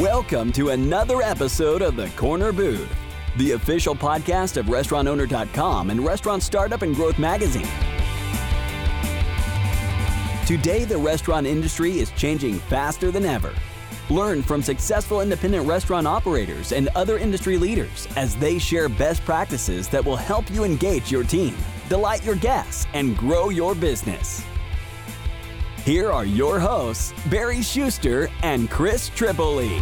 Welcome to another episode of The Corner Booth, the official podcast of RestaurantOwner.com and Restaurant Startup and Growth Magazine. Today, the restaurant industry is changing faster than ever. Learn from successful independent restaurant operators and other industry leaders as they share best practices that will help you engage your team, delight your guests, and grow your business. Here are your hosts, Barry Shuster and Chris Tripoli.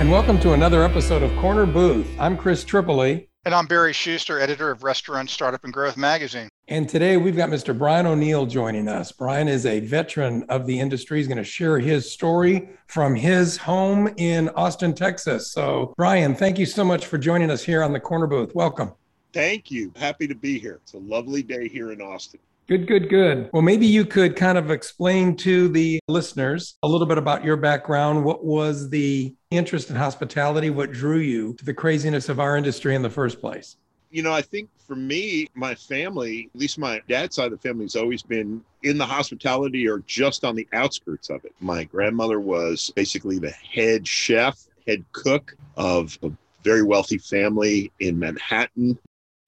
And welcome to another episode of Corner Booth. I'm Chris Tripoli. And I'm Barry Shuster, editor of Restaurant Startup and Growth Magazine. And today we've got Mr. Brian O'Neill joining us. Brian is a veteran of the industry. He's going to share his story from his home in Austin, Texas. So, Brian, thank you so much for joining us here on the Corner Booth. Welcome. Thank you. Happy to be here. It's a lovely day here in Austin. Good, good, good. Well, maybe you could kind of explain to the listeners a little bit about your background. What was the interest in hospitality? What drew you to the craziness of our industry in the first place? You know, I think for me, my family, at least my dad's side of the family, has always been in the hospitality or just on the outskirts of it. My grandmother was basically the head chef, head cook of a very wealthy family in Manhattan.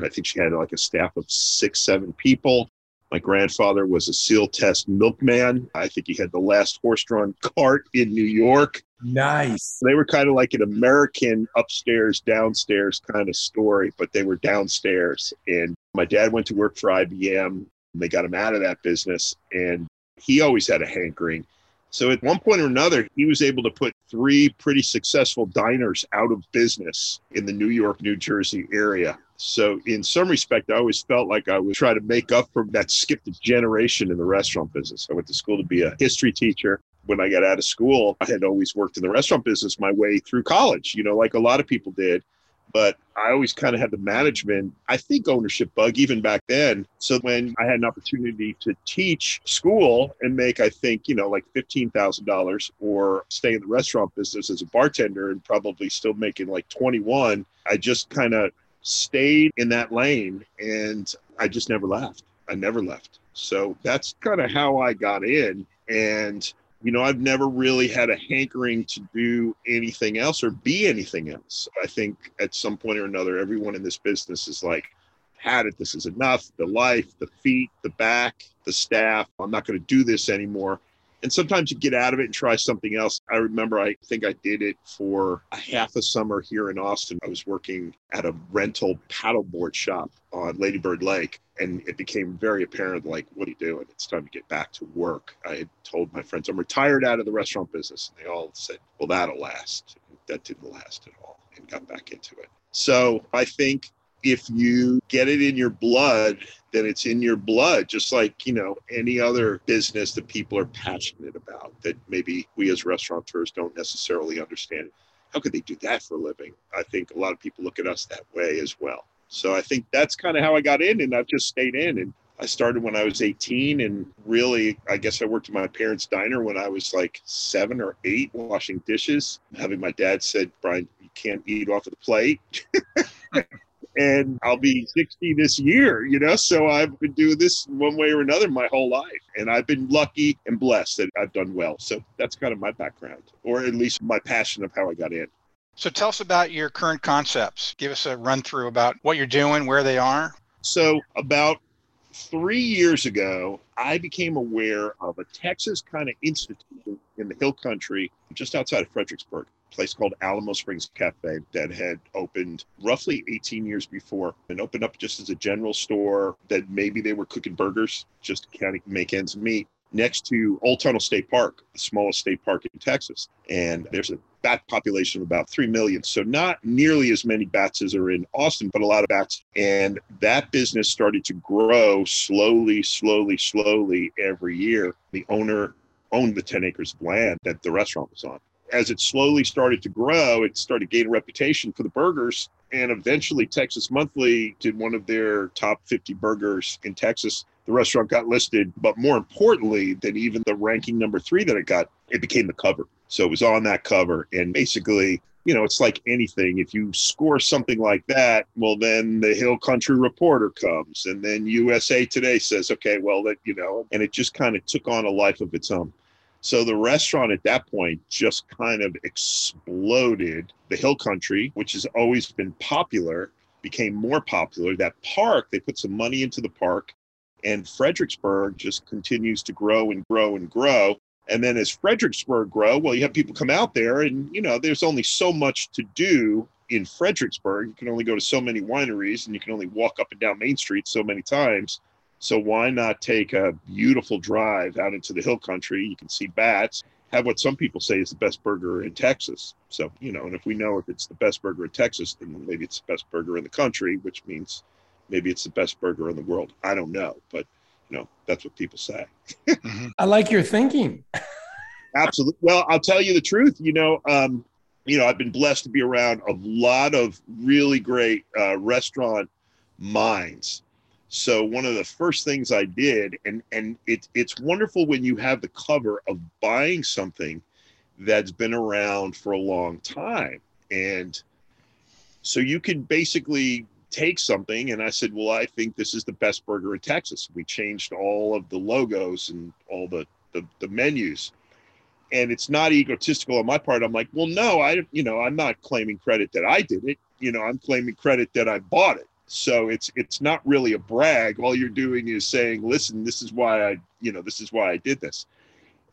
I think she had like a staff of six, seven people. My grandfather was a Sealtest milkman. I think he had the last horse drawn cart in New York. Nice. They were kind of like an American upstairs, downstairs kind of story, but they were downstairs. And my dad went to work for IBM. They got him out of that business. And he always had a hankering. So at one point or another, he was able to put three pretty successful diners out of business in the New York, New Jersey area. So, in some respect, I always felt like I was trying to make up for that skipped generation in the restaurant business. I went to school to be a history teacher. When I got out of school, I had always worked in the restaurant business my way through college, you know, like a lot of people did. But I always kind of had the management, I think, ownership bug even back then. So when I had an opportunity to teach school and make, I think, you know, like $15,000 or stay in the restaurant business as a bartender and probably still making like 21, I just kind of stayed in that lane and I just never left. I never left. So that's kind of how I got in. And, you know, I've never really had a hankering to do anything else or be anything else. I think at some point or another, everyone in this business is like, had it. This is enough. The life, the feet, the back, the staff. I'm not going to do this anymore. And sometimes you get out of it and try something else. I remember I think I did it for a half a summer here in Austin. I was working at a rental paddleboard shop on Ladybird Lake. And it became very apparent like, what are you doing? It's time to get back to work. I had told my friends, I'm retired out of the restaurant business. And they all said, well, that'll last. That didn't last at all and got back into it. So I think if you get it in your blood, then it's in your blood, just like, you know, any other business that people are passionate about that maybe we as restaurateurs don't necessarily understand. How could they do that for a living? I think a lot of people look at us that way as well. So I think that's kind of how I got in, and I've just stayed in. And I started when I was 18, and really, I guess I worked at my parents' diner when I was like seven or eight, washing dishes. Having my dad said, Brian, you can't eat off of the plate. and I'll be 60 this year, you know. So I've been doing this one way or another my whole life. And I've been lucky and blessed that I've done well. So that's kind of my background, or at least my passion of how I got in. So tell us about your current concepts. Give us a run through about what you're doing, where they are. So, about three years ago, I became aware of a Texas kind of institution in the hill country just outside of Fredericksburg, place called Alamo Springs Cafe that had opened roughly 18 years before and opened up just as a general store that maybe they were cooking burgers just to kind of make ends meet next to Old Tunnel State Park, the smallest state park in Texas. And there's a bat population of about 3 million. So not nearly as many bats as are in Austin, but a lot of bats. And that business started to grow slowly, slowly, slowly every year. The owner owned the 10 acres of land that the restaurant was on. As it slowly started to grow, it started gaining reputation for the burgers. And eventually, Texas Monthly did one of their top 50 burgers in Texas. The restaurant got listed, but more importantly than even the ranking number three that it got, it became the cover. So it was on that cover. And basically, you know, it's like anything. If you score something like that, well, then the Hill Country Reporter comes, and then USA Today says, okay, well, that, you know, and it just kind of took on a life of its own. So the restaurant at that point just kind of exploded. The Hill Country, which has always been popular, became more popular. That park, they put some money into the park, and Fredericksburg just continues to grow and grow and grow. And then as Fredericksburg grow, well, you have people come out there, and you know, there's only so much to do in Fredericksburg. You can only go to so many wineries, and you can only walk up and down Main Street so many times. So why not take a beautiful drive out into the hill country? You can see bats, have what some people say is the best burger in Texas. So, you know, and if we know if it's the best burger in Texas, then maybe it's the best burger in the country, which means maybe it's the best burger in the world. I don't know, but you know, that's what people say. mm-hmm. I like your thinking. Absolutely. Well, I'll tell you the truth. You know, um, you know, I've been blessed to be around a lot of really great uh, restaurant minds. So one of the first things I did, and and it, it's wonderful when you have the cover of buying something that's been around for a long time, and so you can basically take something. And I said, well, I think this is the best burger in Texas. We changed all of the logos and all the the, the menus and it's not egotistical on my part. I'm like, well, no, I, you know, I'm not claiming credit that I did it. You know, I'm claiming credit that I bought it. So it's it's not really a brag. All you're doing is saying, listen, this is why I, you know, this is why I did this.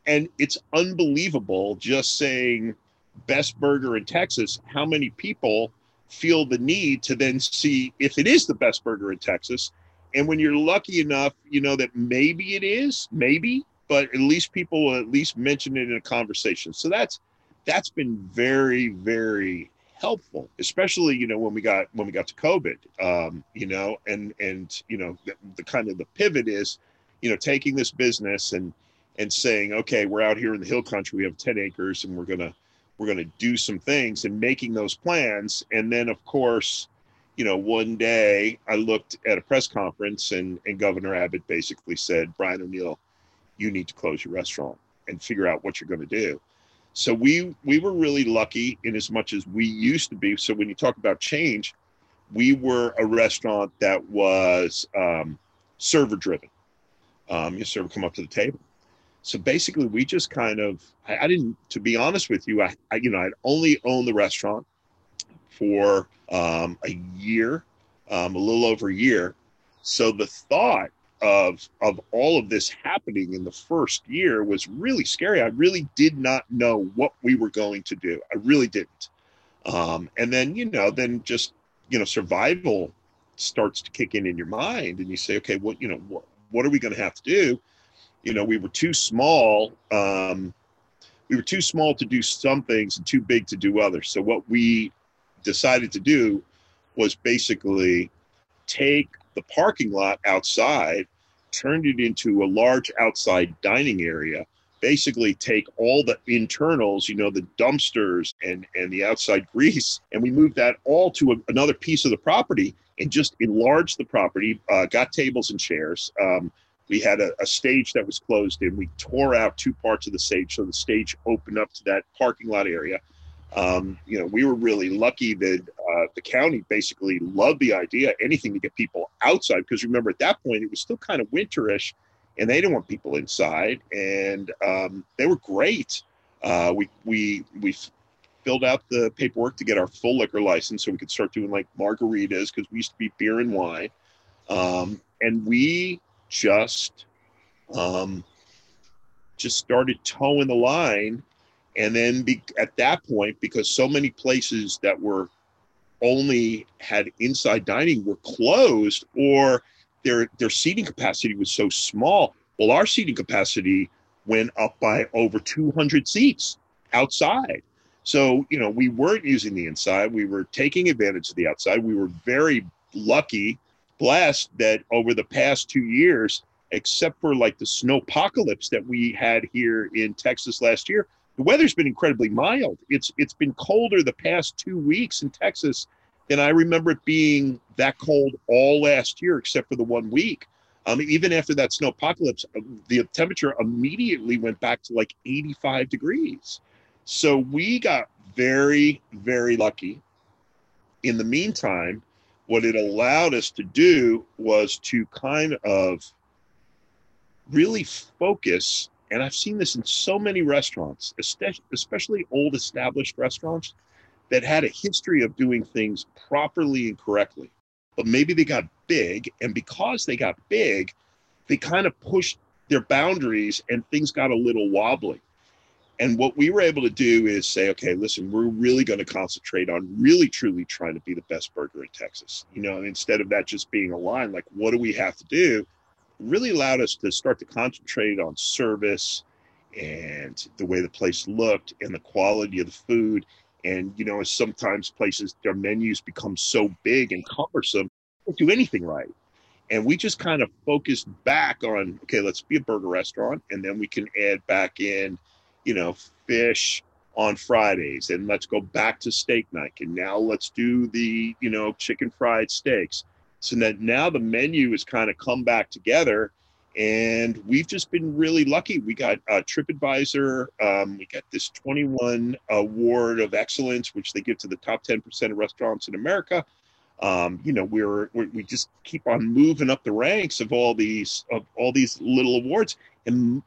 And it's unbelievable just saying best burger in Texas, how many people feel the need to then see if it is the best burger in Texas. And when you're lucky enough, you know, that maybe it is, maybe, but at least people will at least mention it in a conversation. So that's that's been very very helpful, especially you know when we got when we got to COVID, um, you know, and and you know the, the kind of the pivot is, you know, taking this business and and saying, okay, we're out here in the hill country, we have ten acres, and we're gonna we're gonna do some things and making those plans, and then of course you know, one day I looked at a press conference and, and Governor Abbott basically said, Brian O'Neill, you need to close your restaurant and figure out what you're going to do. So we we were really lucky in as much as we used to be. So when you talk about change, we were a restaurant that was um, server driven. Um, your server come up to the table. So basically, we just kind of I, I didn't, to be honest with you, I, I, you know I'd only owned the restaurant for um, a year, um, a little over a year. So the thought of of all of this happening in the first year was really scary. I really did not know what we were going to do. I really didn't. Um, and then you know, then just you know, survival starts to kick in in your mind, and you say, okay, what you know, what what are we going to have to do? You know, we were too small. Um, we were too small to do some things and too big to do others. So what we decided to do was basically take the parking lot outside, turned it into a large outside dining area, basically take all the internals, you know, the dumpsters and, and the outside grease, and we moved that all to a, another piece of the property and just enlarged the property, uh, got tables and chairs. Um, we had a, a, stage that was closed and we tore out two parts of the stage so the stage opened up to that parking lot area um, you know, we were really lucky that uh, the county basically loved the idea, anything to get people outside. Because remember, at that point, it was still kind of winterish, and they didn't want people inside. And um, they were great. Uh, we we we filled out the paperwork to get our full liquor license, so we could start doing like margaritas because we used to be beer and wine. Um, and we just um, just started toeing the line and then be, at that point because so many places that were only had inside dining were closed or their their seating capacity was so small. Well our seating capacity went up by over 200 seats outside. So you know we weren't using the inside. We were taking advantage of the outside. We were very lucky blessed that over the past two years except for like the snow apocalypse that we had here in texas last year the weather's been incredibly mild. It's it's been colder the past two weeks in Texas than I remember it being that cold all last year, except for the one week. Um, even after that snow apocalypse, uh, the temperature immediately went back to like 85 degrees. So we got very, very lucky. In the meantime, what it allowed us to do was to kind of really focus and I've seen this in so many restaurants, especially old established restaurants that had a history of doing things properly and correctly. But maybe they got big, and because they got big, they kind of pushed their boundaries and things got a little wobbly. And what we were able to do is say, okay, listen, we're really going to concentrate on really truly trying to be the best burger in Texas. You know, instead of that just being a line, like what do we have to do? Really allowed us to start to concentrate on service and the way the place looked and the quality of the food. And, you know, sometimes places, their menus become so big and cumbersome, don't do anything right. And we just kind of focused back on, okay, let's be a burger restaurant. And then we can add back in you know, fish on Fridays and let's go back to steak night. And now let's do the, you know, chicken fried steaks. So that now the menu has kind of come back together and we've just been really lucky. We got uh, TripAdvisor. Um, we got this 21 award of excellence, which they give to the top 10% of restaurants in America. Um, you know, we're, we're, we just keep on moving up the ranks of all these of all these little awards, and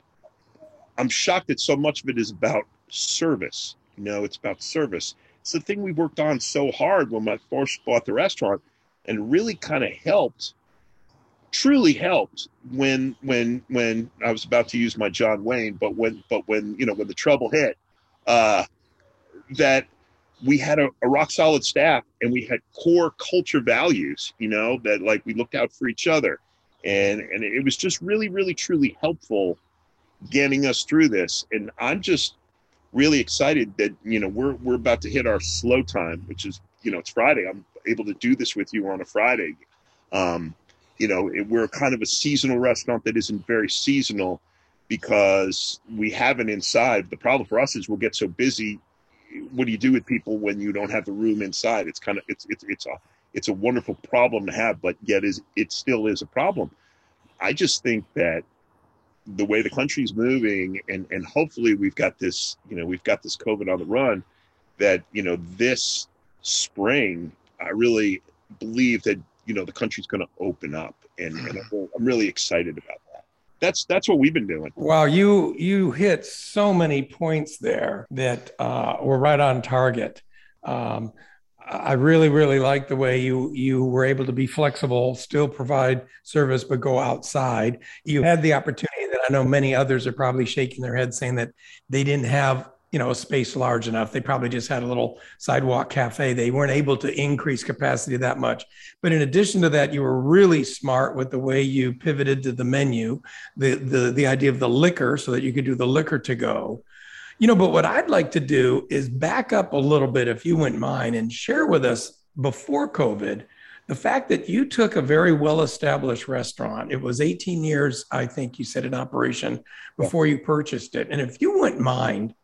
I'm shocked that so much of it is about service. You know, it's about service. It's the thing we worked on so hard when I first bought the restaurant, and really kind of helped, truly helped when when when I was about to use my John Wayne, but when but when you know when the trouble hit, uh, that we had a, a rock solid staff and we had core culture values. You know that like we looked out for each other, and and it was just really really truly helpful getting us through this. And I'm just really excited that you know we're we're about to hit our slow time, which is you know it's Friday. I'm able to do this with you on a Friday. Um, you know, it, we're kind of a seasonal restaurant that isn't very seasonal because we have an inside. The problem for us is we'll get so busy. What do you do with people when you don't have the room inside? It's kind of it's it's it's a it's a wonderful problem to have, but yet is it still is a problem. I just think that the way the country's moving and and hopefully we've got this you know we've got this covid on the run that you know this spring i really believe that you know the country's going to open up and, and i'm really excited about that. That's that's what we've been doing. Wow you you hit so many points there that uh, were right on target. Um, I really, really like the way you you were able to be flexible, still provide service, but go outside. You had the opportunity that I know many others are probably shaking their heads saying that they didn't have you know a space large enough. They probably just had a little sidewalk cafe. They weren't able to increase capacity that much. But in addition to that, you were really smart with the way you pivoted to the menu, the the the idea of the liquor, so that you could do the liquor to go you know, but what I'd like to do is back up a little bit, if you wouldn't mind, and share with us before COVID the fact that you took a very well established restaurant. It was 18 years, I think you said, in operation before you purchased it. And if you wouldn't mind,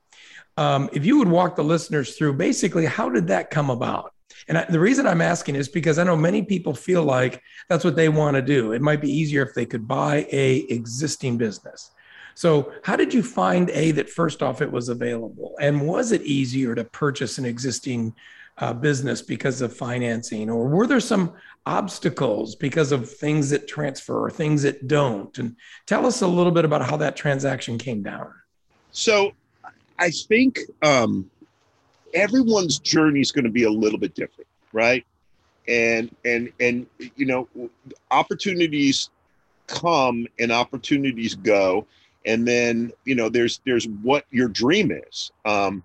um, if you would walk the listeners through basically how did that come about? And I, the reason I'm asking is because I know many people feel like that's what they want to do. It might be easier if they could buy a existing business. So, how did you find a that first off it was available, and was it easier to purchase an existing uh, business because of financing, or were there some obstacles because of things that transfer or things that don't? And tell us a little bit about how that transaction came down. So, I think um, everyone's journey is going to be a little bit different, right? And and and you know, opportunities come and opportunities go and then you know there's there's what your dream is. Um,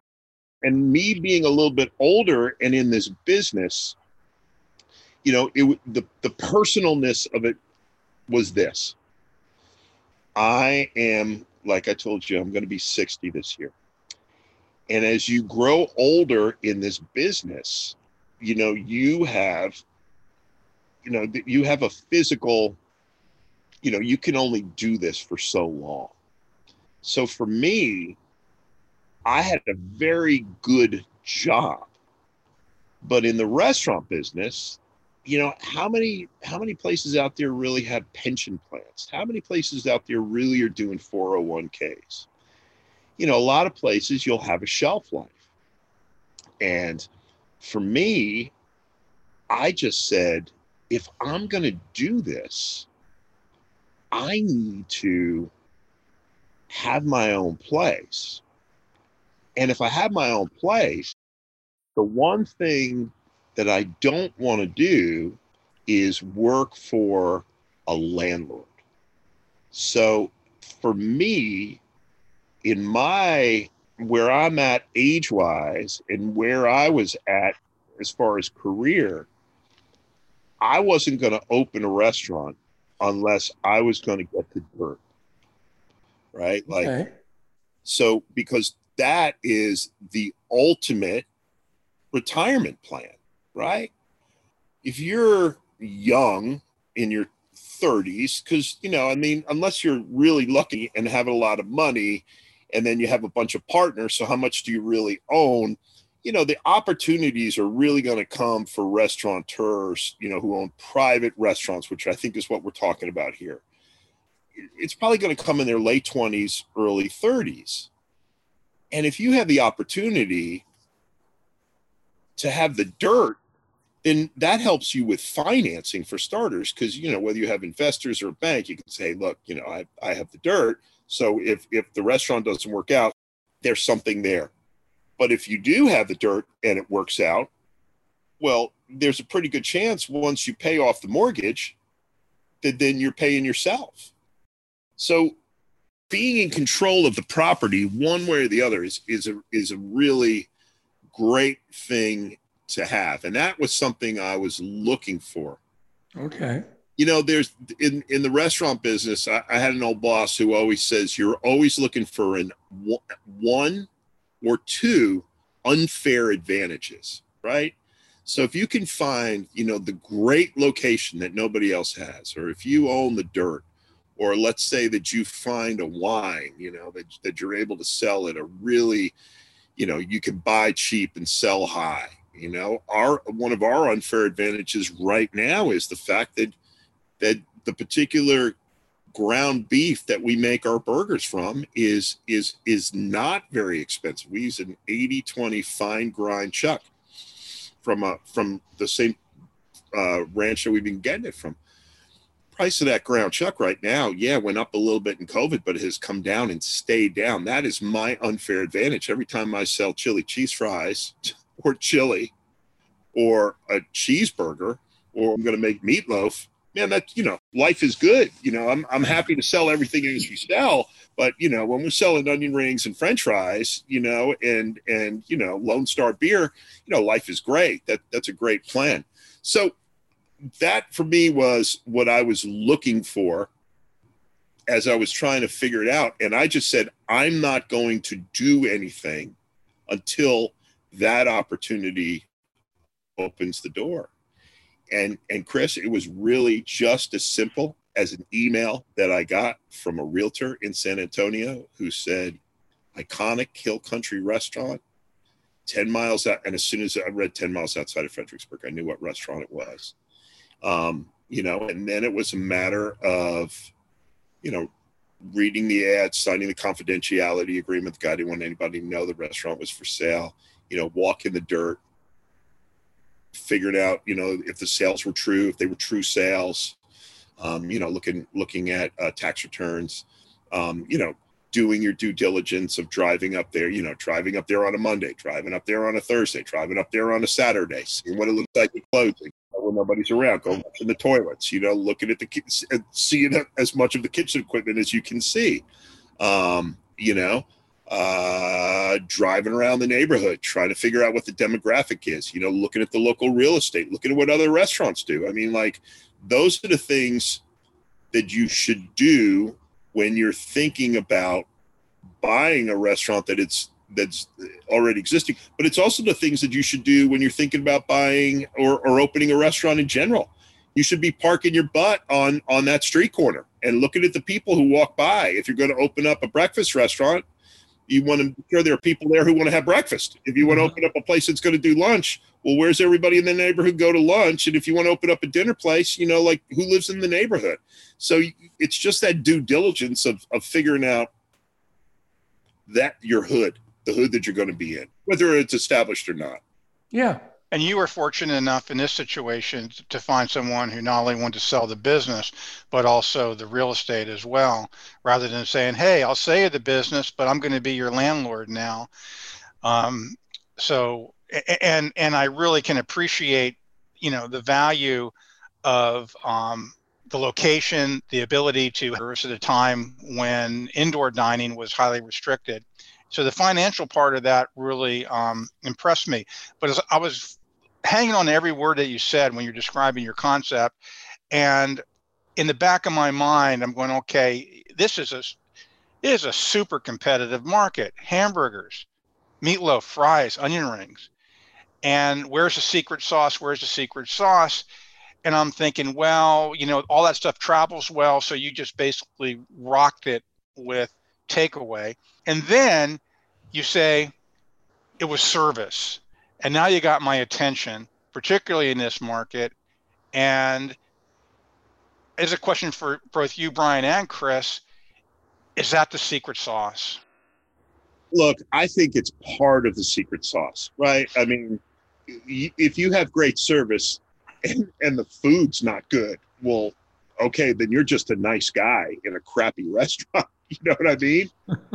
and me being a little bit older and in this business you know it the the personalness of it was this. I am like i told you i'm going to be 60 this year and as you grow older in this business you know you have you know you have a physical you know you can only do this for so long so for me, I had a very good job. But in the restaurant business, you know, how many how many places out there really have pension plans? How many places out there really are doing 401ks? You know, a lot of places you'll have a shelf life. And for me, I just said, if I'm going to do this, I need to have my own place. And if I have my own place, the one thing that I don't want to do is work for a landlord. So for me, in my where I'm at age wise and where I was at as far as career, I wasn't going to open a restaurant unless I was going to get the dirt. Right? Like, okay. so because that is the ultimate retirement plan, right? If you're young in your 30s, because, you know, I mean, unless you're really lucky and have a lot of money, and then you have a bunch of partners, so how much do you really own? You know, the opportunities are really going to come for restaurateurs, you know, who own private restaurants, which I think is what we're talking about here. It's probably going to come in their late 20s, early 30s. And if you have the opportunity to have the dirt, then that helps you with financing for starters. Because you know whether you have investors or a bank, you can say, look, you know, I I have the dirt, so if if the restaurant doesn't work out, there's something there. But if you do have the dirt and it works out, well, there's a pretty good chance once you pay off the mortgage that then you're paying yourself. So being in control of the property one way or the other is is a is a really great thing to have. And that was something I was looking for. Okay. You know, there's in, in the restaurant business, I, I had an old boss who always says you're always looking for an one or two unfair advantages, right? So if you can find, you know, the great location that nobody else has, or if you own the dirt, or let's say that you find a wine, you know, that, that you're able to sell at a really you know you can buy cheap and sell high you know our one of our unfair advantages right now is the fact that that the particular ground beef that we make our burgers from is is is not very expensive we use an 80 20 fine grind chuck from a from the same uh, ranch that we've been getting it from price of that ground chuck right now, yeah, went up a little bit in COVID, but it has come down and stayed down. That is my unfair advantage. Every time I sell chili cheese fries or chili or a cheeseburger or I'm going to make meatloaf, man, that, you know, life is good. You know, I'm, I'm happy to sell everything as we sell. But, you know, when we're selling onion rings and french fries, you know, and, and, you know, Lone Star beer, you know, life is great. That, that's a great plan. So that for me was what I was looking for as I was trying to figure it out. And I just said, I'm not going to do anything until that opportunity opens the door. And and Chris, it was really just as simple as an email that I got from a realtor in San Antonio who said, iconic hill country restaurant, 10 miles out. And as soon as I read 10 miles outside of Fredericksburg, I knew what restaurant it was. Um, you know, and then it was a matter of, you know, reading the ads, signing the confidentiality agreement. The guy didn't want anybody to know the restaurant was for sale. You know, walk in the dirt, figuring out, you know, if the sales were true, if they were true sales. Um, you know, looking looking at uh, tax returns. Um, you know, doing your due diligence of driving up there. You know, driving up there on a Monday, driving up there on a Thursday, driving up there on a Saturday, seeing what it looks like with closing when nobody's around, go in the toilets, you know, looking at the seeing as much of the kitchen equipment as you can see. Um, you know, uh, driving around the neighborhood, trying to figure out what the demographic is, you know, looking at the local real estate, looking at what other restaurants do. I mean, like, those are the things that you should do when you're thinking about buying a restaurant that it's that's already existing. But it's also the things that you should do when you're thinking about buying or, or opening a restaurant in general. You should be parking your butt on on that street corner and looking at the people who walk by. If you're going to open up a breakfast restaurant you want to make sure there are people there who want to have breakfast if you want to mm-hmm. open up a place that's going to do lunch well where's everybody in the neighborhood go to lunch and if you want to open up a dinner place you know like who lives in the neighborhood so it's just that due diligence of, of figuring out that your hood the hood that you're going to be in, whether it's established or not. Yeah. And you were fortunate enough in this situation to find someone who not only wanted to sell the business, but also the real estate as well, rather than saying, "Hey, I'll sell you the business, but I'm going to be your landlord now." Um, so, and and I really can appreciate, you know, the value of um, the location, the ability to at a time when indoor dining was highly restricted. So the financial part of that really um, impressed me. But I was hanging on every word that you said when you're describing your concept, and in the back of my mind, I'm going, okay, this is a is a super competitive market. Hamburgers, meatloaf, fries, onion rings, and where's the secret sauce? Where's the secret sauce? And I'm thinking, well, you know, all that stuff travels well, so you just basically rocked it with takeaway. And then you say it was service. And now you got my attention, particularly in this market. And as a question for both you, Brian, and Chris, is that the secret sauce? Look, I think it's part of the secret sauce, right? I mean, if you have great service and, and the food's not good, well, okay, then you're just a nice guy in a crappy restaurant. You know what I mean?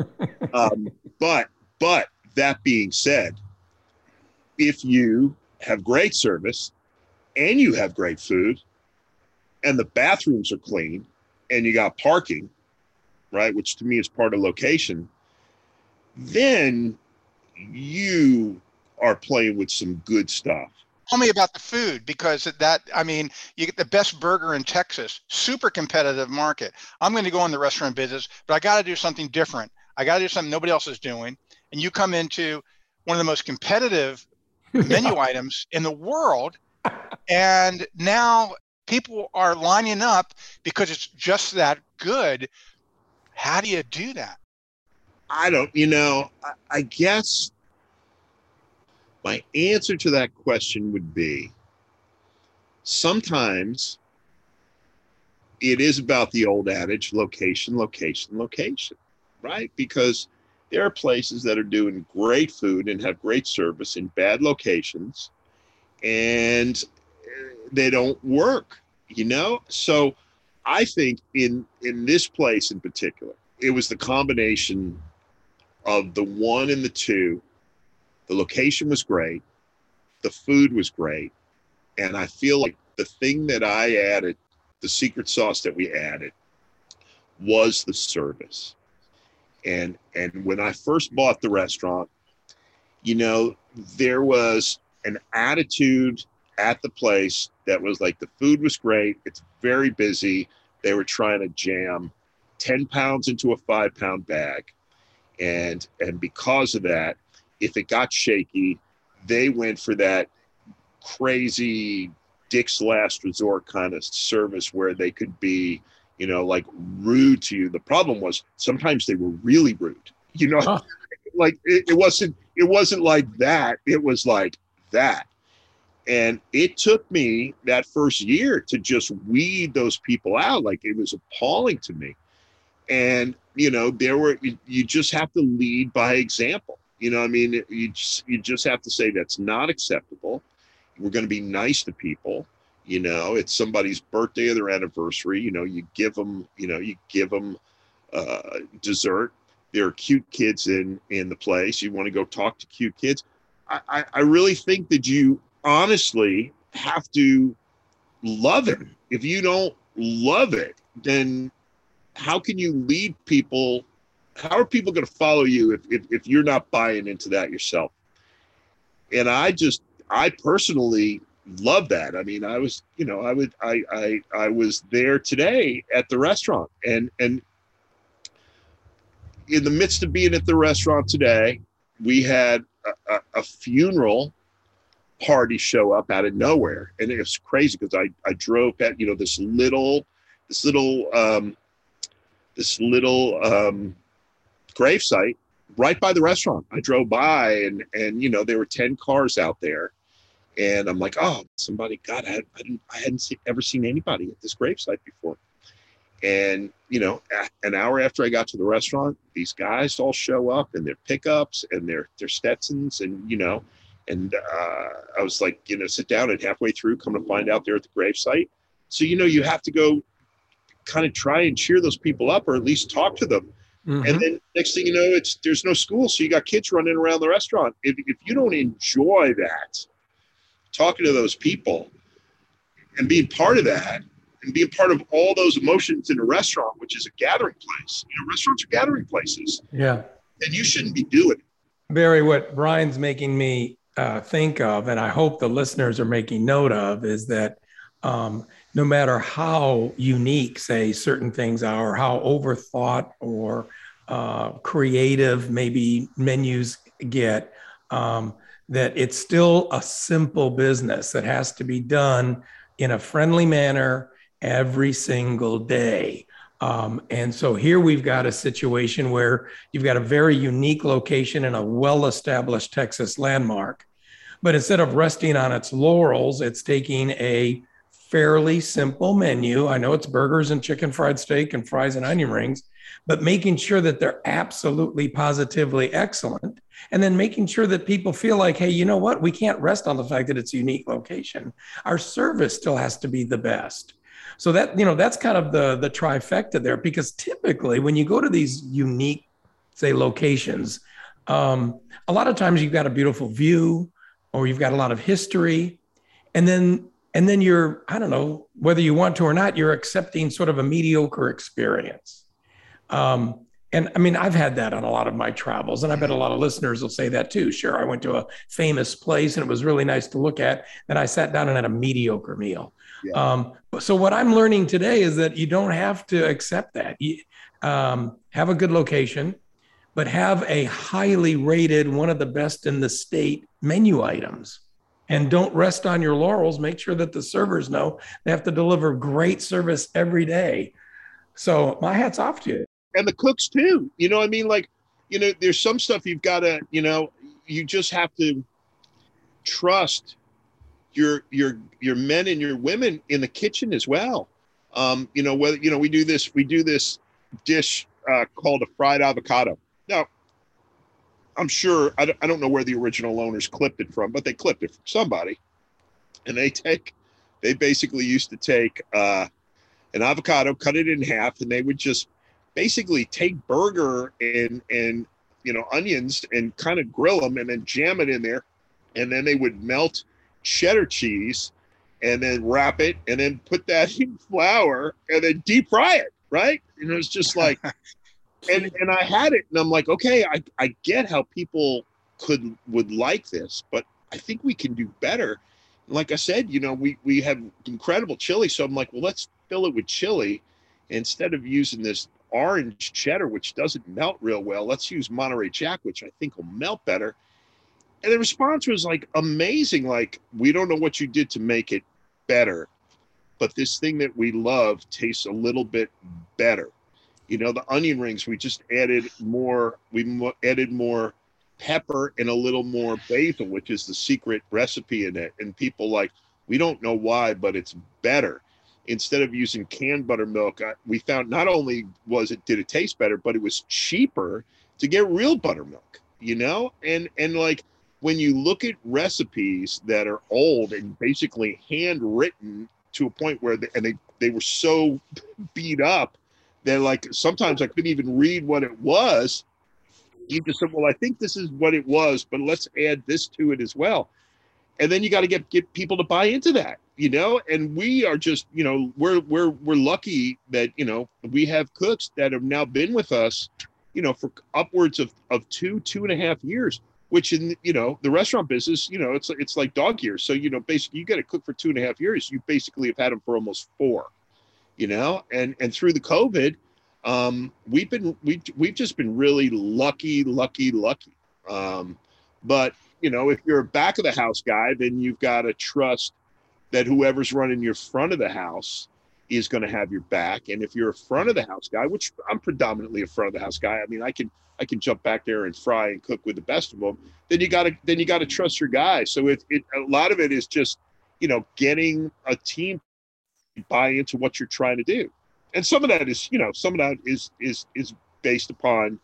um, but but that being said, if you have great service and you have great food and the bathrooms are clean and you got parking, right, which to me is part of location, then you are playing with some good stuff. Tell me about the food because that, I mean, you get the best burger in Texas, super competitive market. I'm going to go in the restaurant business, but I got to do something different. I got to do something nobody else is doing and you come into one of the most competitive menu items in the world and now people are lining up because it's just that good how do you do that i don't you know I, I guess my answer to that question would be sometimes it is about the old adage location location location right? Because there are places that are doing great food and have great service in bad locations and they don't work you know? So i think in in this place in particular it was the combination of the one and the two the location was great the food was great and i feel like the thing that i added the secret sauce that we added was the service and and when I first bought the restaurant, you know, there was an attitude at the place that was like the food was great. It's very busy. They were trying to jam 10 pounds into a five pound bag. And and because of that, if it got shaky, they went for that crazy Dick's last resort kind of service where they could be you know, like rude to you. The problem was sometimes they were really rude, you know, huh. like it, it wasn't, it wasn't like that. It was like that. And it took me that first year to just weed those people out. Like it was appalling to me. And, you know, there were, you just have to lead by example. You know, I mean, you just, you just have to say that's not acceptable. We're going to be nice to people. You know it's somebody's birthday or their anniversary you know you give them you know you give them uh, dessert. There are cute kids in in the place. You want to go talk to cute kids. I, I, I really think that you honestly have to love it. If you don't love it then how can you lead people how are people going to follow you if, if, if you're not buying into that yourself and i just i personally love that. I mean, I was, you know, I would, I, I, I was there today at the restaurant, and and in the midst of being at the restaurant today, we had a, a, a funeral party show up out of nowhere, and it was crazy because I I drove at you know this little this little um, this little um, gravesite right by the restaurant. I drove by and and you know there were ten cars out there and I'm like, oh, somebody, God, I, I, didn't, I hadn't ever seen anybody at this gravesite before. And you know, an hour after I got to the restaurant, these guys all show up in their pickups and their their Stetsons, and you know, And uh, I was like, you know, sit down and halfway through, come to find out they're at the gravesite. So, you know, you have to go kind of try and cheer those people up or at least talk to them. Mm-hmm. And then next thing you know, it's there's no school. So you got kids running around the restaurant. If, if you don't enjoy that, talking to those people and being part of that and being part of all those emotions in a restaurant, which is a gathering place. You know, restaurants are gathering places. Yeah. And you shouldn't be doing it. Barry, what Brian's making me uh, think of, and I hope the listeners are making note of, is that um, no matter how unique, say, certain things are, how overthought or uh, creative maybe menus get, um, that it's still a simple business that has to be done in a friendly manner every single day. Um, and so here we've got a situation where you've got a very unique location in a well established Texas landmark. But instead of resting on its laurels, it's taking a fairly simple menu. I know it's burgers and chicken fried steak and fries and onion rings, but making sure that they're absolutely positively excellent. And then making sure that people feel like, hey, you know what? We can't rest on the fact that it's a unique location. Our service still has to be the best. So that, you know, that's kind of the the trifecta there, because typically when you go to these unique, say, locations, um, a lot of times you've got a beautiful view or you've got a lot of history. And then and then you're i don't know whether you want to or not you're accepting sort of a mediocre experience. Um, and i mean i've had that on a lot of my travels and i bet a lot of listeners will say that too. Sure i went to a famous place and it was really nice to look at and i sat down and had a mediocre meal. Yeah. um, so what i'm learning today is that you don't have to accept that. You, um, have a good location but have a highly rated one of the best in the state menu items and don't rest on your laurels. Make sure that the servers know they have to deliver great service every day. So my hat's off to you. And the cooks too. You know, I mean, like, you know, there's some stuff you've got to, you know, you just have to trust your your your men and your women in the kitchen as well. Um, you know, whether you know we do this, we do this dish uh, called a fried avocado. Now, I'm sure I don't, I don't know where the original owners clipped it from, but they clipped it from somebody. And they take, they basically used to take uh, an avocado, cut it in half, and they would just basically take burger and and you know onions and kind of grill them and then jam it in there, and then they would melt cheddar cheese and then wrap it and then put that in flour and then deep fry it. Right? And it was just like and and I had it, and I'm like, okay, I I get how people could would like this, but I think we can do better. Like I said, you know, we we have incredible chili, so I'm like, well, let's fill it with chili instead of using this orange cheddar, which doesn't melt real well. Let's use Monterey Jack, which I think will melt better. And the response was like amazing. Like, we don't know what you did to make it better, but this thing that we love tastes a little bit better you know the onion rings we just added more we mo- added more pepper and a little more basil which is the secret recipe in it. And people like we don't know why but it's better. Instead of using canned buttermilk I, we found not only was it did it taste better but it was cheaper to get real buttermilk you know? And and like when you look at recipes that are old and basically handwritten to a point where they, and they they were so beat up then like sometimes I couldn't even read what it was. He just said, "Well, I think this is what it was, but let's add this to it as well." And then you got to get get people to buy into that, you know. And we are just, you know, we're we're we're lucky that you know we have cooks that have now been with us, you know, for upwards of of two two and a half years. Which in you know the restaurant business, you know, it's it's like dog years. So you know, basically, you get a cook for two and a half years. You basically have had them for almost four you know, and and through the COVID, um, we've been we we've just been really lucky, lucky, lucky. Um, but you know, if you're a back of the house guy, then you've got to trust that whoever's running your front of the house is going to have your back. And if you're a front of the house guy, which I'm predominantly a front of the house guy, I mean, I can I can jump back there and fry and cook with the best of them. Then you got to then you got to trust your guys. So it, it a lot of it is just you know getting a team buy into what you're trying to do. And some of that is, you know, some of that is is is based upon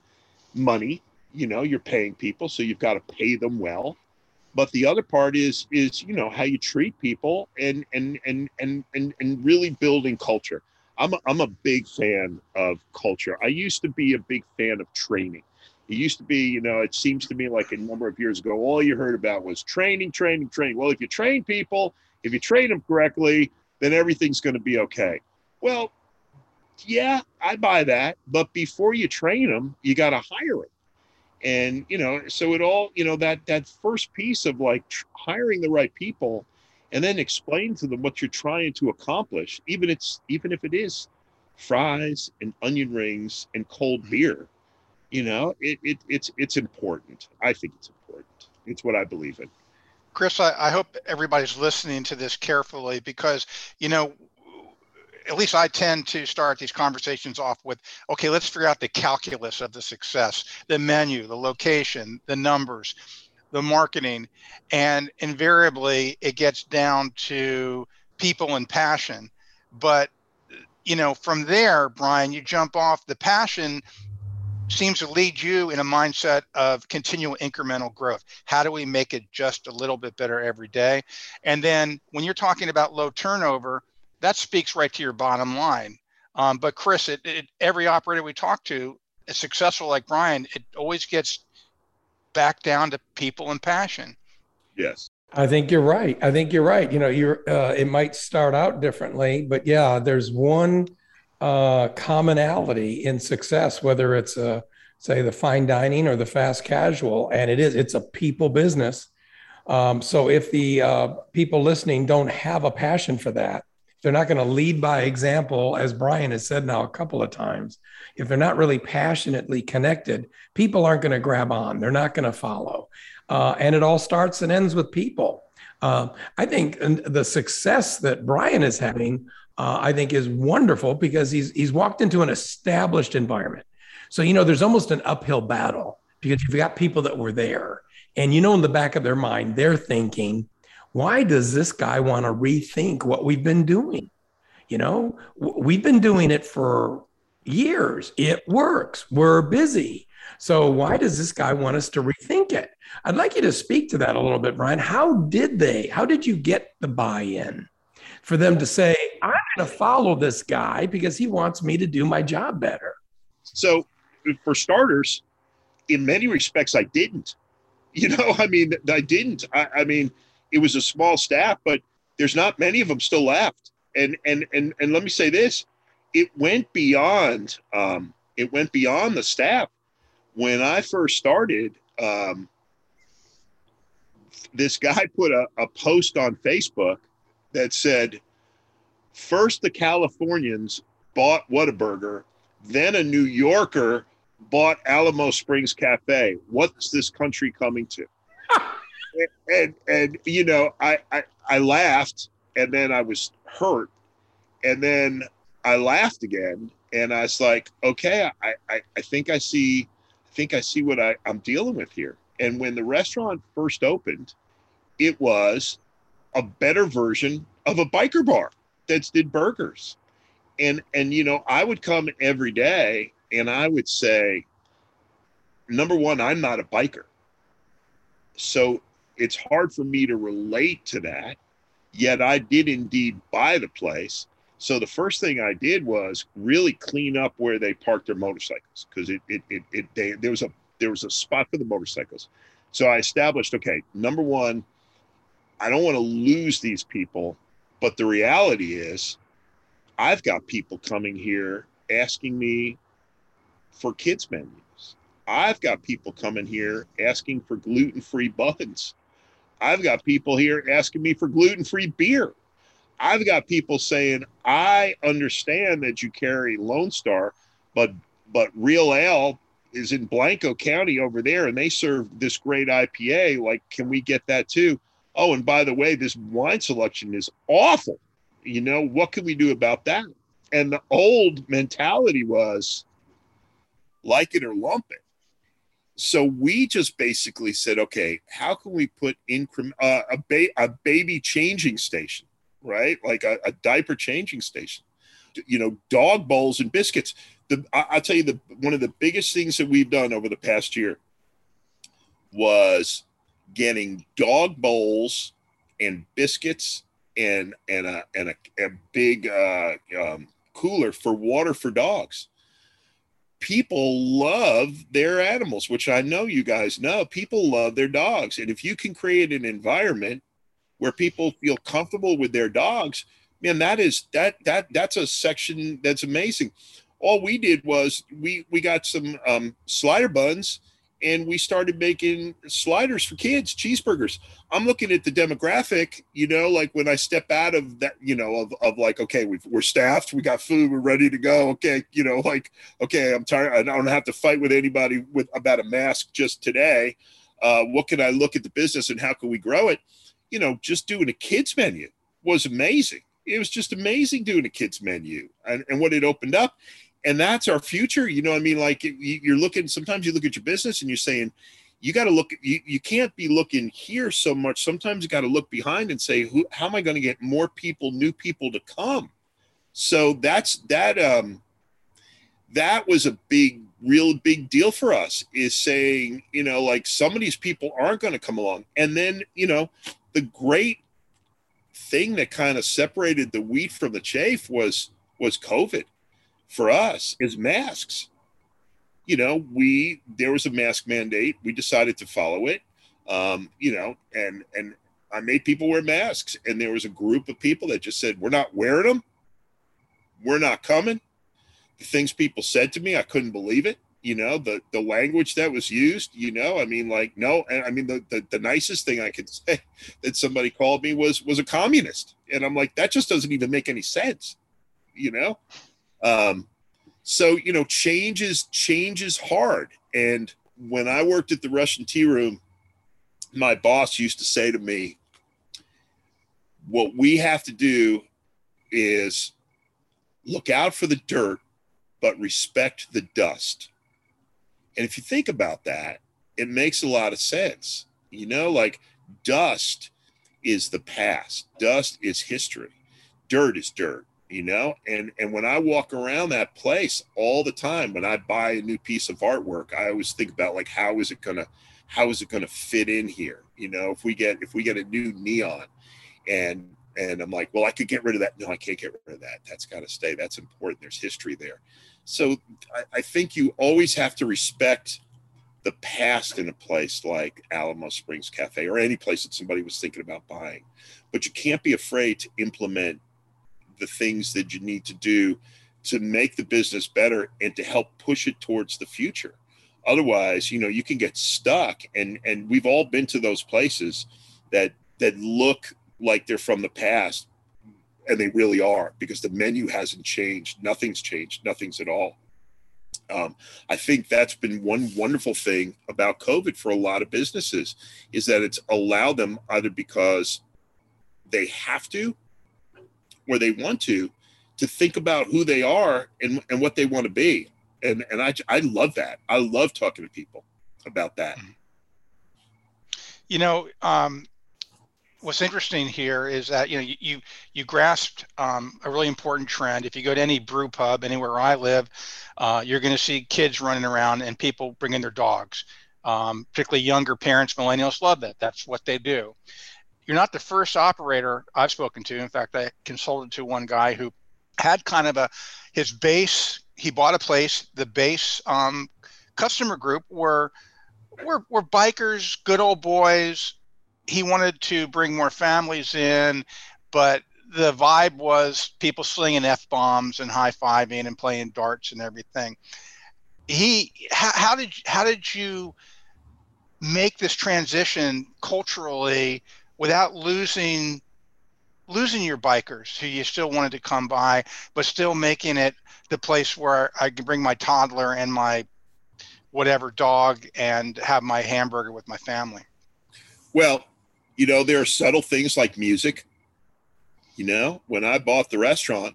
money. You know, you're paying people, so you've got to pay them well. but the other part is is you know how you treat people and and and and and, and really building culture I'm a, I'm a big fan of culture i used to be a big fan of training it used to be you know it seems to me like a number of years ago all you heard about was training training training well if you train people if you train them correctly then everything's going to be okay. Well yeah i buy that but before you train them you got to hire them and you know so it all you know that that first piece of like hiring the right people and then explain to them what you're trying to accomplish even it's even if it is fries and onion rings and cold mm-hmm. beer you know it, it it's it's important. I think it's important. It's what i believe in chris I, I hope everybody's listening to this carefully because you know at least I tend to start these conversations off with, okay, let's figure out the calculus of the success, the menu, the location, the numbers, the marketing. And invariably it gets down to people and passion. But, you know, from there, Brian, you jump off the passion seems to lead you in a mindset of continual incremental growth. How do we make it just a little bit better every day? And then when you're talking about low turnover, that speaks right to your bottom line. Um, but Chris, it, it, every operator we talk to, is successful like Brian, it always gets back down to people and passion. Yes. I think you're right. I think you're right. You know, you're uh, it might start out differently, but yeah, there's one uh, commonality in success, whether it's a say the fine dining or the fast casual, and it is it's a people business. Um, so if the uh, people listening don't have a passion for that, they're not going to lead by example, as Brian has said now a couple of times. If they're not really passionately connected, people aren't going to grab on. They're not going to follow. Uh, and it all starts and ends with people. Uh, I think the success that Brian is having, uh, I think, is wonderful because he's he's walked into an established environment. So you know, there's almost an uphill battle because you've got people that were there, and you know, in the back of their mind, they're thinking, why does this guy want to rethink what we've been doing? You know, we've been doing it for years. It works. We're busy. So why does this guy want us to rethink it? I'd like you to speak to that a little bit, Brian. How did they, how did you get the buy in for them to say, I'm going to follow this guy because he wants me to do my job better? So, for starters, in many respects, I didn't. You know, I mean, I didn't. I, I mean, it was a small staff, but there's not many of them still left. And and and and let me say this, it went beyond um, it went beyond the staff. When I first started, um, this guy put a, a post on Facebook that said, first the Californians bought Whataburger, then a New Yorker bought Alamo Springs Cafe. What's this country coming to? and and you know, I, I I laughed, and then I was hurt, and then I laughed again, and I was like, okay, I I, I think I see, I think I see what I, I'm dealing with here. And when the restaurant first opened, it was a better version of a biker bar that did burgers. And and you know, I would come every day and I would say, number one, I'm not a biker. So it's hard for me to relate to that. Yet I did indeed buy the place. So the first thing I did was really clean up where they parked their motorcycles because it, it, it, it they, there was a there was a spot for the motorcycles. So I established okay, number one, I don't want to lose these people, but the reality is, I've got people coming here asking me for kids menus. I've got people coming here asking for gluten free buns. I've got people here asking me for gluten free beer. I've got people saying, I understand that you carry Lone Star, but but Real Ale is in Blanco County over there and they serve this great IPA. Like, can we get that too? Oh, and by the way, this wine selection is awful. You know, what can we do about that? And the old mentality was like it or lump it so we just basically said, okay, how can we put increment uh, a, ba- a baby changing station, right? Like a, a, diaper changing station, you know, dog bowls and biscuits. The, I, I'll tell you the one of the biggest things that we've done over the past year was getting dog bowls and biscuits and and a and a, a big uh, um, cooler for water for dogs. People love their animals, which I know you guys know. People love their dogs, and if you can create an environment where people feel comfortable with their dogs, man, that is that that that's a section that's amazing. All we did was we we got some um, slider buns and we started making sliders for kids, cheeseburgers. I'm looking at the demographic, you know, like when I step out of that, you know, of, of like, okay, we are staffed, we got food, we're ready to go. Okay, you know, like, okay, I'm tired. I don't have to fight with anybody with about a mask just today. Uh, what can I look at the business and how can we grow it? You know, just doing a kids menu was amazing. It was just amazing doing a kids menu and, and what it opened up and that's our future you know i mean? Like you're looking sometimes you look at your business and you're saying you got to look you, you can't be looking here so much. Sometimes you got to look behind and say who how am i going to get more people new people to come? So that's that um that was a big real big deal for us is saying you know like some of these people aren't going to come along. And then you know the great thing that kind of separated the wheat from the chaff was was covid for us is masks. You know, we there was a mask mandate. We decided to follow it. Um, you know, and and I made people wear masks, and there was a group of people that just said, "We're not wearing them. We're not coming." The things people said to me, I couldn't believe it. You know, the the language that was used. You know, I mean, like no, and I mean the, the the nicest thing I could say that somebody called me was was a communist, and I'm like, that just doesn't even make any sense. You know, um, so you know, change is change is hard. And when I worked at the Russian Tea Room, my boss used to say to me, "What we have to do is look out for the dirt, but respect the dust." And if you think about that, it makes a lot of sense. You know, like dust is the past, dust is history, dirt is dirt you know? And and when i walk around that place all the time when i buy a new piece of artwork i always think about like how is it gonna how is it gonna fit in here? You know if we get if we get a new neon and and i'm like well i could get rid of that. No i can't get rid of that. That's got to stay. That's important. There's history there. So I, I think you always have to respect the past in a place like alamo springs cafe or any place that somebody was thinking about buying. But you can't be afraid to implement the things that you need to do to make the business better and to help push it towards the future. Otherwise you know you can get stuck. And and we've all been to those places that that look like they're from the past and they really are because the menu hasn't changed. Nothing's changed. Nothing's at all. Um, i think that's been one wonderful thing about covid for a lot of businesses is that it's allowed them either because they have to where they want to to think about who they are and, and what they want to be. And and I, I love that. I love talking to people about that. Mm-hmm. you know um, what's interesting here is that you know you you, you grasped um, a really important trend. If you go to any brew pub anywhere i live uh, you're going to see kids running around and people bringing their dogs. Um, particularly younger parents millennials love that. That's what they do you're not the first operator I've spoken to. In fact, I consulted to one guy who had kind of a his base. He bought a place. The base um, customer group were were were bikers, good old boys. He wanted to bring more families in, but the vibe was people slinging f bombs and high fiving and playing darts and everything. He, how, how did how did you make this transition culturally without losing losing your bikers who you still wanted to come by, but still making it the place where I can bring my toddler and my whatever dog and have my hamburger with my family. Well, you know, there are subtle things like music. You know, when I bought the restaurant,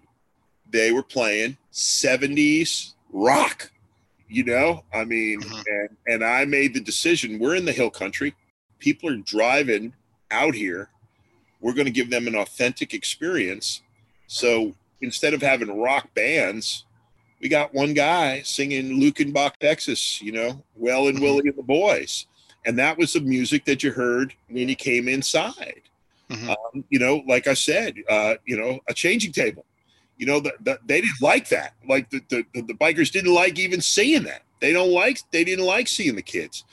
they were playing 70s rock. You know, I mean, mm-hmm. and and I made the decision. We're in the hill country. People are driving out here, we're going to give them an authentic experience. So instead of having rock bands, we got one guy singing Luckenbach, Texas, you know, Waylon Willie and the Boys. and that was the music that you heard when you came inside. Mm-hmm. Um, you know, like I said, uh, you know, a changing table. You know, the, the, they didn't like that. Like the, the the bikers didn't like even seeing that. They don't like. They didn't like seeing the kids,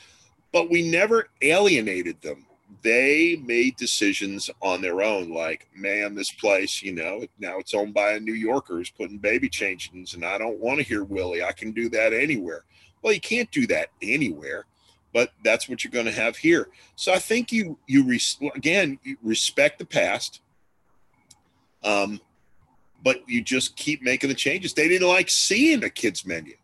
but we never alienated them. They made decisions on their own. Like, man, this place, you know, now it's owned by a New Yorker who's putting baby changes, and I don't want to hear Willie. I can do that anywhere. Well, you can't do that anywhere but that's what you're going to have here. So I think you you res- again you respect the past, um, but you just keep making the changes. They didn't like seeing a kids menu,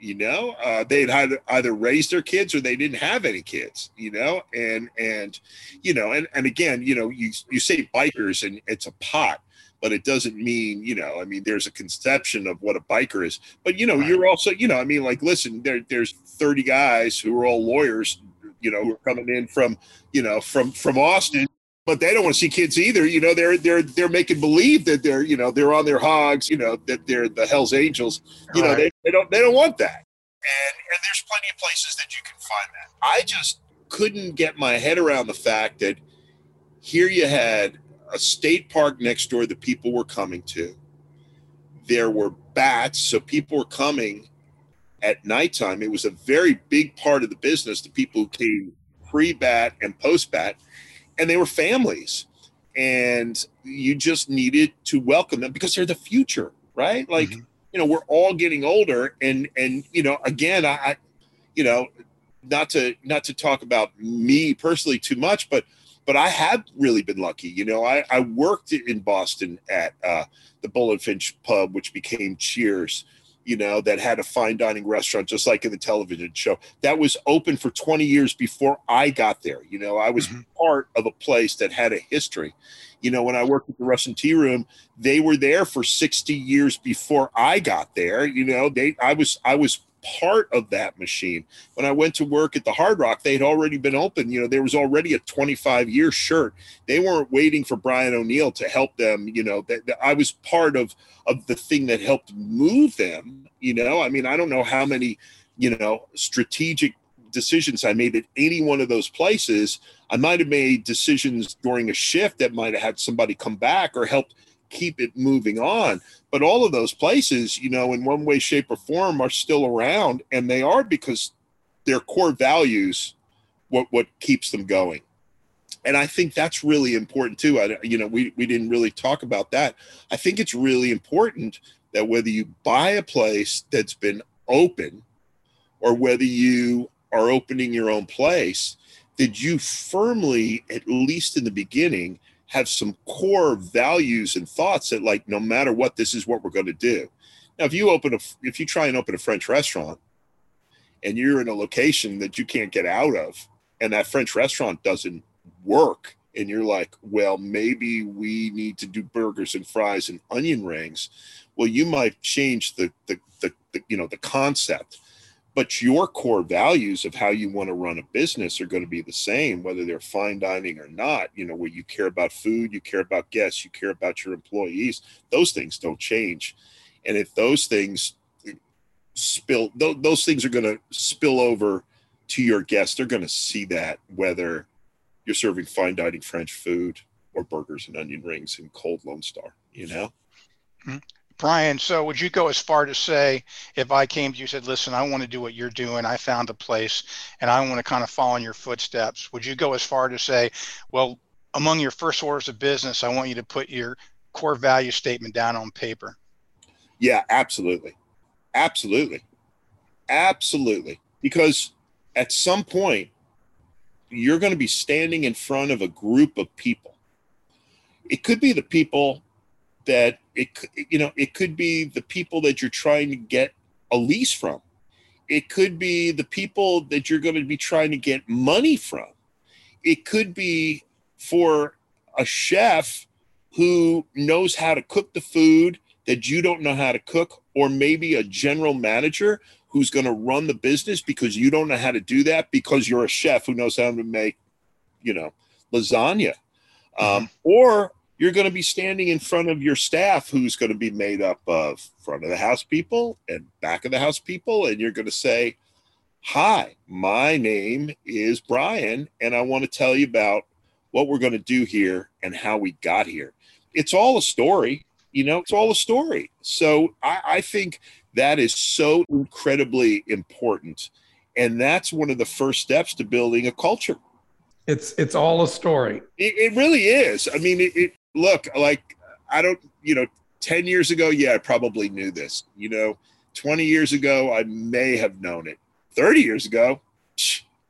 you know. Uh, they'd either either raised their kids or they didn't have any kids, you know. And and you know and and again, you know, you you say bikers and it's a pot but it doesn't mean you know i mean there's a conception of what a biker is but you know right. you're also you know i mean like listen there there's 30 guys who are all lawyers you know who are coming in from you know from from austin but they don't want to see kids either you know they're they're they're making believe that they're you know they're on their hogs you know that they're the hell's angels you know they, they don't they don't want that and and there's plenty of places that you can find that i just couldn't get my head around the fact that here you had a state park next door that people were coming to. There were bats, so people were coming at nighttime. It was a very big part of the business. The people who came pre bat and post bat, and they were families. And you just needed to welcome them because they're the future, right? Like, mm-hmm. you know, we're all getting older, and and you know, again, I, you know, not to not to talk about me personally too much, but but I have really been lucky. You know, I, I worked in Boston at uh, the Bull and Finch pub, which became Cheers, you know, that had a fine dining restaurant, just like in the television show. That was open for 20 years before I got there. You know, I was mm-hmm. part of a place that had a history. You know, when I worked at the Russian Tea Room, they were there for 60 years before I got there. You know, they I was I was part of that machine. When I went to work at the Hard Rock, they had already been open. You know, there was already a 25 year shirt. They weren't waiting for Brian O'Neill to help them. You know, that, that, I was part of of the thing that helped move them. You know, I mean, I don't know how many, you know, strategic decisions I made at any one of those places. I might have made decisions during a shift that might have had somebody come back or helped keep it moving on. But all of those places, you know, in one way, shape, or form, are still around, and they are because their core values what what keeps them going. And I think that's really important too. I, you know, we we didn't really talk about that. I think it's really important that whether you buy a place that's been open, or whether you are opening your own place, that you firmly, at least in the beginning, have some core values and thoughts that like no matter what this is what we're going to do. Now if you open a if you try and open a french restaurant and you're in a location that you can't get out of and that french restaurant doesn't work and you're like well maybe we need to do burgers and fries and onion rings well you might change the the, the, the you know the concept but your core values of how you want to run a business are going to be the same whether they're fine dining or not you know where you care about food you care about guests you care about your employees those things don't change and if those things spill those things are going to spill over to your guests they're going to see that whether you're serving fine dining french food or burgers and onion rings in cold lone star you know mm-hmm. Brian, so would you go as far to say if I came to you and said, listen, I want to do what you're doing, I found a place and I want to kind of follow in your footsteps, would you go as far to say, well, among your first orders of business, I want you to put your core value statement down on paper? Yeah, absolutely. Absolutely. Absolutely. Because at some point, you're going to be standing in front of a group of people. It could be the people that it you know it could be the people that you're trying to get a lease from. It could be the people that you're going to be trying to get money from. It could be for a chef who knows how to cook the food that you don't know how to cook or maybe a general manager who's going to run the business because you don't know how to do that because you're a chef who knows how to make you know lasagna. Um, mm-hmm. or you're going to be standing in front of your staff who's going to be made up of front of the house people and back of the house people and you're going to say Hi, my name is Brian, and I want to tell you about what we're going to do here and how we got here. It's all a story, you know, it's all a story. So I, I think that is so incredibly important. And that's one of the first steps to building a culture. It's it's all a story. It, it really is. I mean, it, it look like I don't, you know, 10 years ago, yeah, I probably knew this. You know, 20 years ago, I may have known it. 30 years ago,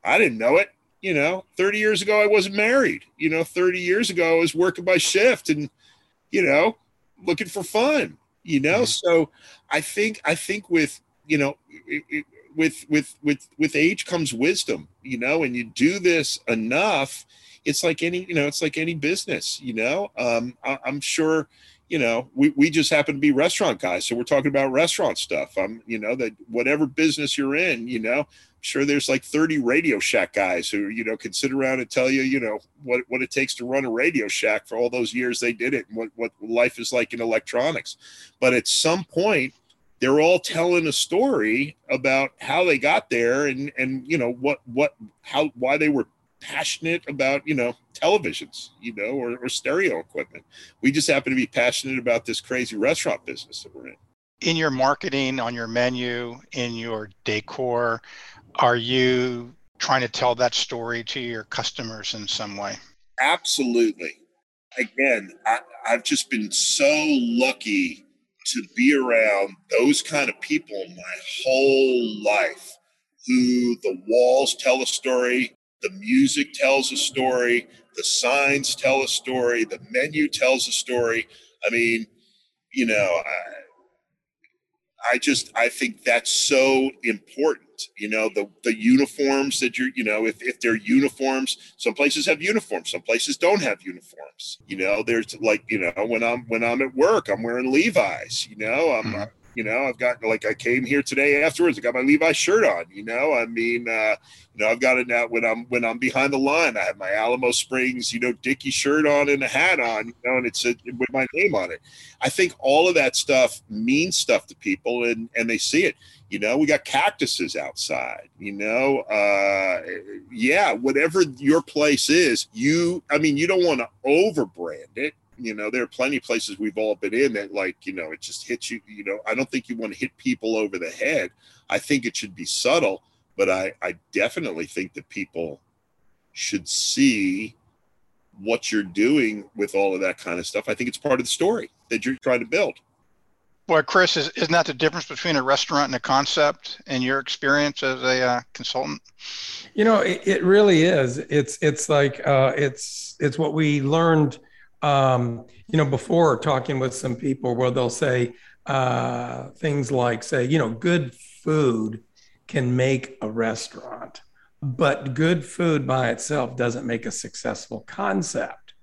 I didn't know it. You know, 30 years ago, I wasn't married. You know, 30 years ago, I was working by shift and, you know, looking for fun, you know? Mm-hmm. So I think, I think with, you know, it, it, with, with, with, with age comes wisdom, you know, and you do this enough, it's like any, you know, it's like any business, you know, um, I, I'm sure, you know, we, we just happen to be restaurant guys. So we're talking about restaurant stuff. I'm, you know, that whatever business you're in, you know, I'm sure there's like 30 Radio Shack guys who, you know, can sit around and tell you, you know, what, what it takes to run a Radio Shack for all those years they did it and what, what life is like in electronics. But at some point, they're all telling a story about how they got there and, and, you know, what, what, how, why they were passionate about you know televisions you know or, or stereo equipment. We just happen to be passionate about this crazy restaurant business that we're in. In your marketing on your menu in your decor are you trying to tell that story to your customers in some way? Absolutely. Again I, i've just been so lucky to be around those kind of people my whole life who the walls tell a story the music tells a story, the signs tell a story, the menu tells a story. I mean, you know, I, I just I think that's so important. You know, the the uniforms that you're, you know, if, if they're uniforms, some places have uniforms, some places don't have uniforms. You know, there's like, you know, when I'm when I'm at work, I'm wearing Levi's, you know, I'm mm-hmm. You know, I've got like I came here today afterwards. I got my Levi shirt on. You know, I mean, uh, you know, I've got it now when I'm when I'm behind the line. I have my Alamo Springs, you know, Dickie shirt on and a hat on. You know, and it's a, with my name on it. I think all of that stuff means stuff to people, and and they see it. You know, we got cactuses outside. You know, uh, yeah, whatever your place is, you. I mean, you don't want to overbrand it you know there are plenty of places we've all been in that like you know it just hits you you know i don't think you want to hit people over the head i think it should be subtle but i i definitely think that people should see what you're doing with all of that kind of stuff i think it's part of the story that you're trying to build Well, Chris, is, isn't that the difference between a restaurant and a concept in your experience as a uh, consultant? You know, it, it, really is. It's it's like uh, it's it's what we learned um, you know, before talking with some people where they'll say uh, things like, say, you know, good food can make a restaurant, but good food by itself doesn't make a successful concept,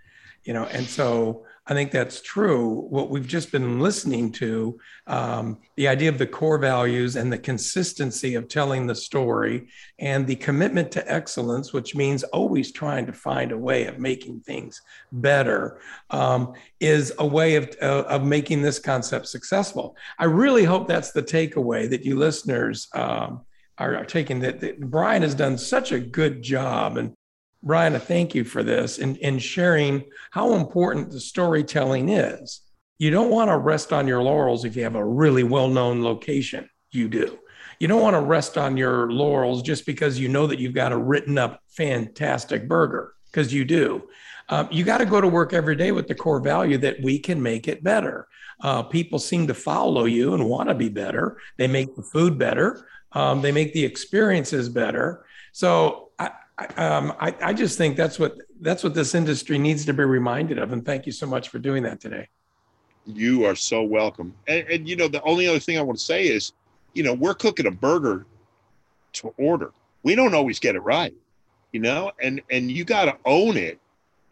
you know, and so I think that's true. What we've just been listening to, um, the idea of the core values and the consistency of telling the story, and the commitment to excellence, which means always trying to find a way of making things better, um, is a way of, uh, of making this concept successful. I really hope that's the takeaway that you listeners um, are, taking. That, that Brian has done such a good job, and Brian, I thank you for this and, and sharing how important the storytelling is. You don't want to rest on your laurels if you have a really well known location. You do. You don't want to rest on your laurels just because you know that you've got a written up fantastic burger, because you do. Um, you got to go to work every day with the core value that we can make it better. Uh, people seem to follow you and want to be better. They make the food better, um, they make the experiences better. So um, I, I just think that's what that's what this industry needs to be reminded of. And thank you so much for doing that today. You are so welcome. And, and you know, the only other thing I want to say is, you know, we're cooking a burger to order. We don't always get it right, you know, and and you got to own it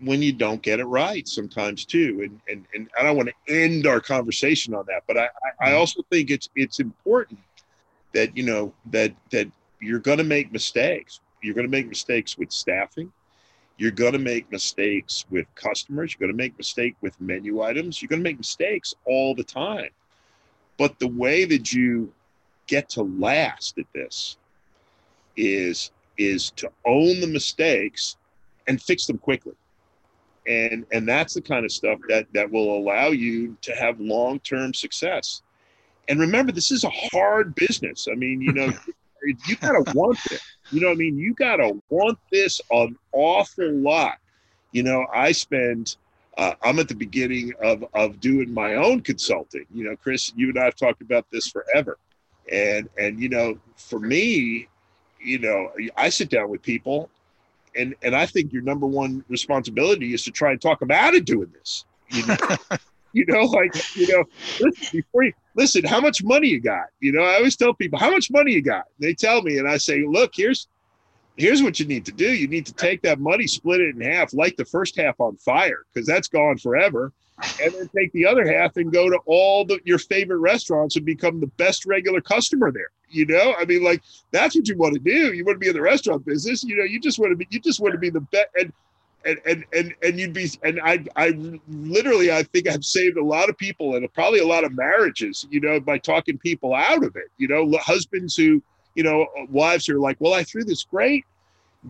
when you don't get it right sometimes too. And and and I don't want to end our conversation on that, but I I mm-hmm. also think it's it's important that you know that that you're going to make mistakes you're going to make mistakes with staffing. You're going to make mistakes with customers. You're going to make mistake with menu items. You're going to make mistakes all the time. But the way that you get to last at this is is to own the mistakes and fix them quickly and and that's the kind of stuff that that will allow you to have long-term success and remember this is a hard business i mean you know you gotta want it you know what i mean? You gotta want this an awful lot. You know i spend uh, i'm at the beginning of of doing my own consulting. You know chris you and i have talked about this forever. And and you know for me you know i sit down with people and and I think your number one responsibility is to try and talk them out of doing this. You know, you know like you know, listen, before you listen, how much money you got? You know, I always tell people how much money you got. They tell me, and I say, look, here's here's what you need to do. You need to take that money, split it in half, light the first half on fire because that's gone forever, and then take the other half and go to all the, your favorite restaurants and become the best regular customer there. You know, I mean, like that's what you want to do. You want to be in the restaurant business. You know, you just want to be. You just want to be the best. And and and and and you'd be. And I I literally I think I've saved a lot of people and probably a lot of marriages. You know, by talking people out of it. You know, husbands who you know wives who are like, well, I threw this great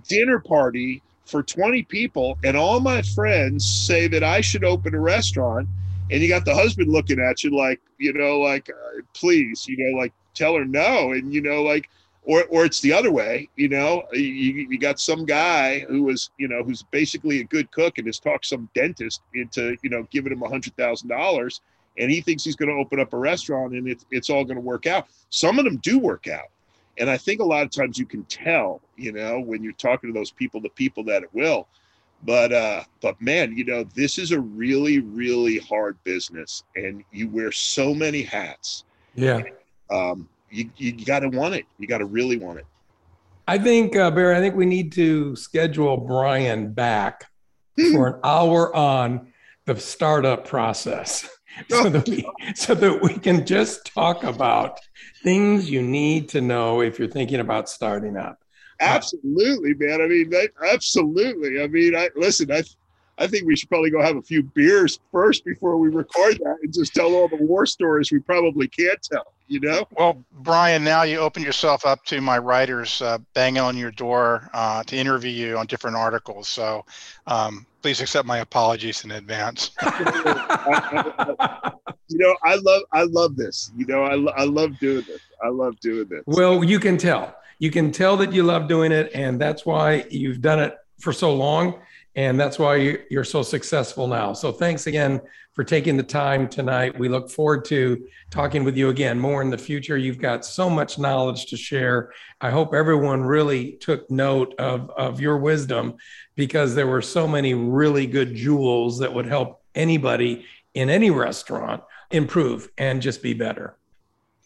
dinner party for 20 people and all my friends say that I should open a restaurant and you got the husband looking at you like you know like uh, please you know like tell her no and you know like or or it's the other way you know you, you got some guy who was you know who's basically a good cook and has talked some dentist into you know giving him a hundred thousand dollars and he thinks he's going to open up a restaurant and it's, it's all going to work out. Some of them do work out and i think a lot of times you can tell you know when you're talking to those people the people that it will. But uh but man you know this is a really really hard business and you wear so many hats. Yeah. Um you you got to want it you got to really want it i think uh barry i think we need to schedule brian back for an hour on the startup process so that we so that we can just talk about things you need to know if you're thinking about starting up Absolutely, man. I mean, that, absolutely. I mean, I listen. I, I think we should probably go have a few beers first before we record that, and just tell all the war stories we probably can't tell. You know. Well, Brian, now you open yourself up to my writers uh, banging on your door uh, to interview you on different articles. So, um, please accept my apologies in advance. you know, I love I love this. You know, I, I love doing this. I love doing this. Well, you can tell you can tell that you love doing it and that's why you've done it for so long and that's why you're so successful now. So thanks again for taking the time tonight. We look forward to talking with you again more in the future. You've got so much knowledge to share. I hope everyone really took note of, of your wisdom because there were so many really good jewels that would help anybody in any restaurant improve and just be better.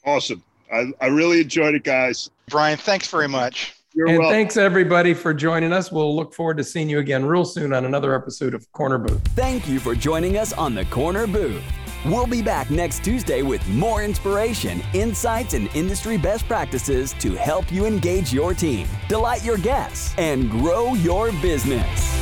Awesome. I, I really enjoyed it, guys. Brian, thanks very much. You're and welcome. thanks everybody for joining us. We'll look forward to seeing you again real soon on another episode of Corner Booth. Thank you for joining us on the Corner Booth. We'll be back next Tuesday with more inspiration, insights, and industry best practices to help you engage your team, delight your guests, and grow your business.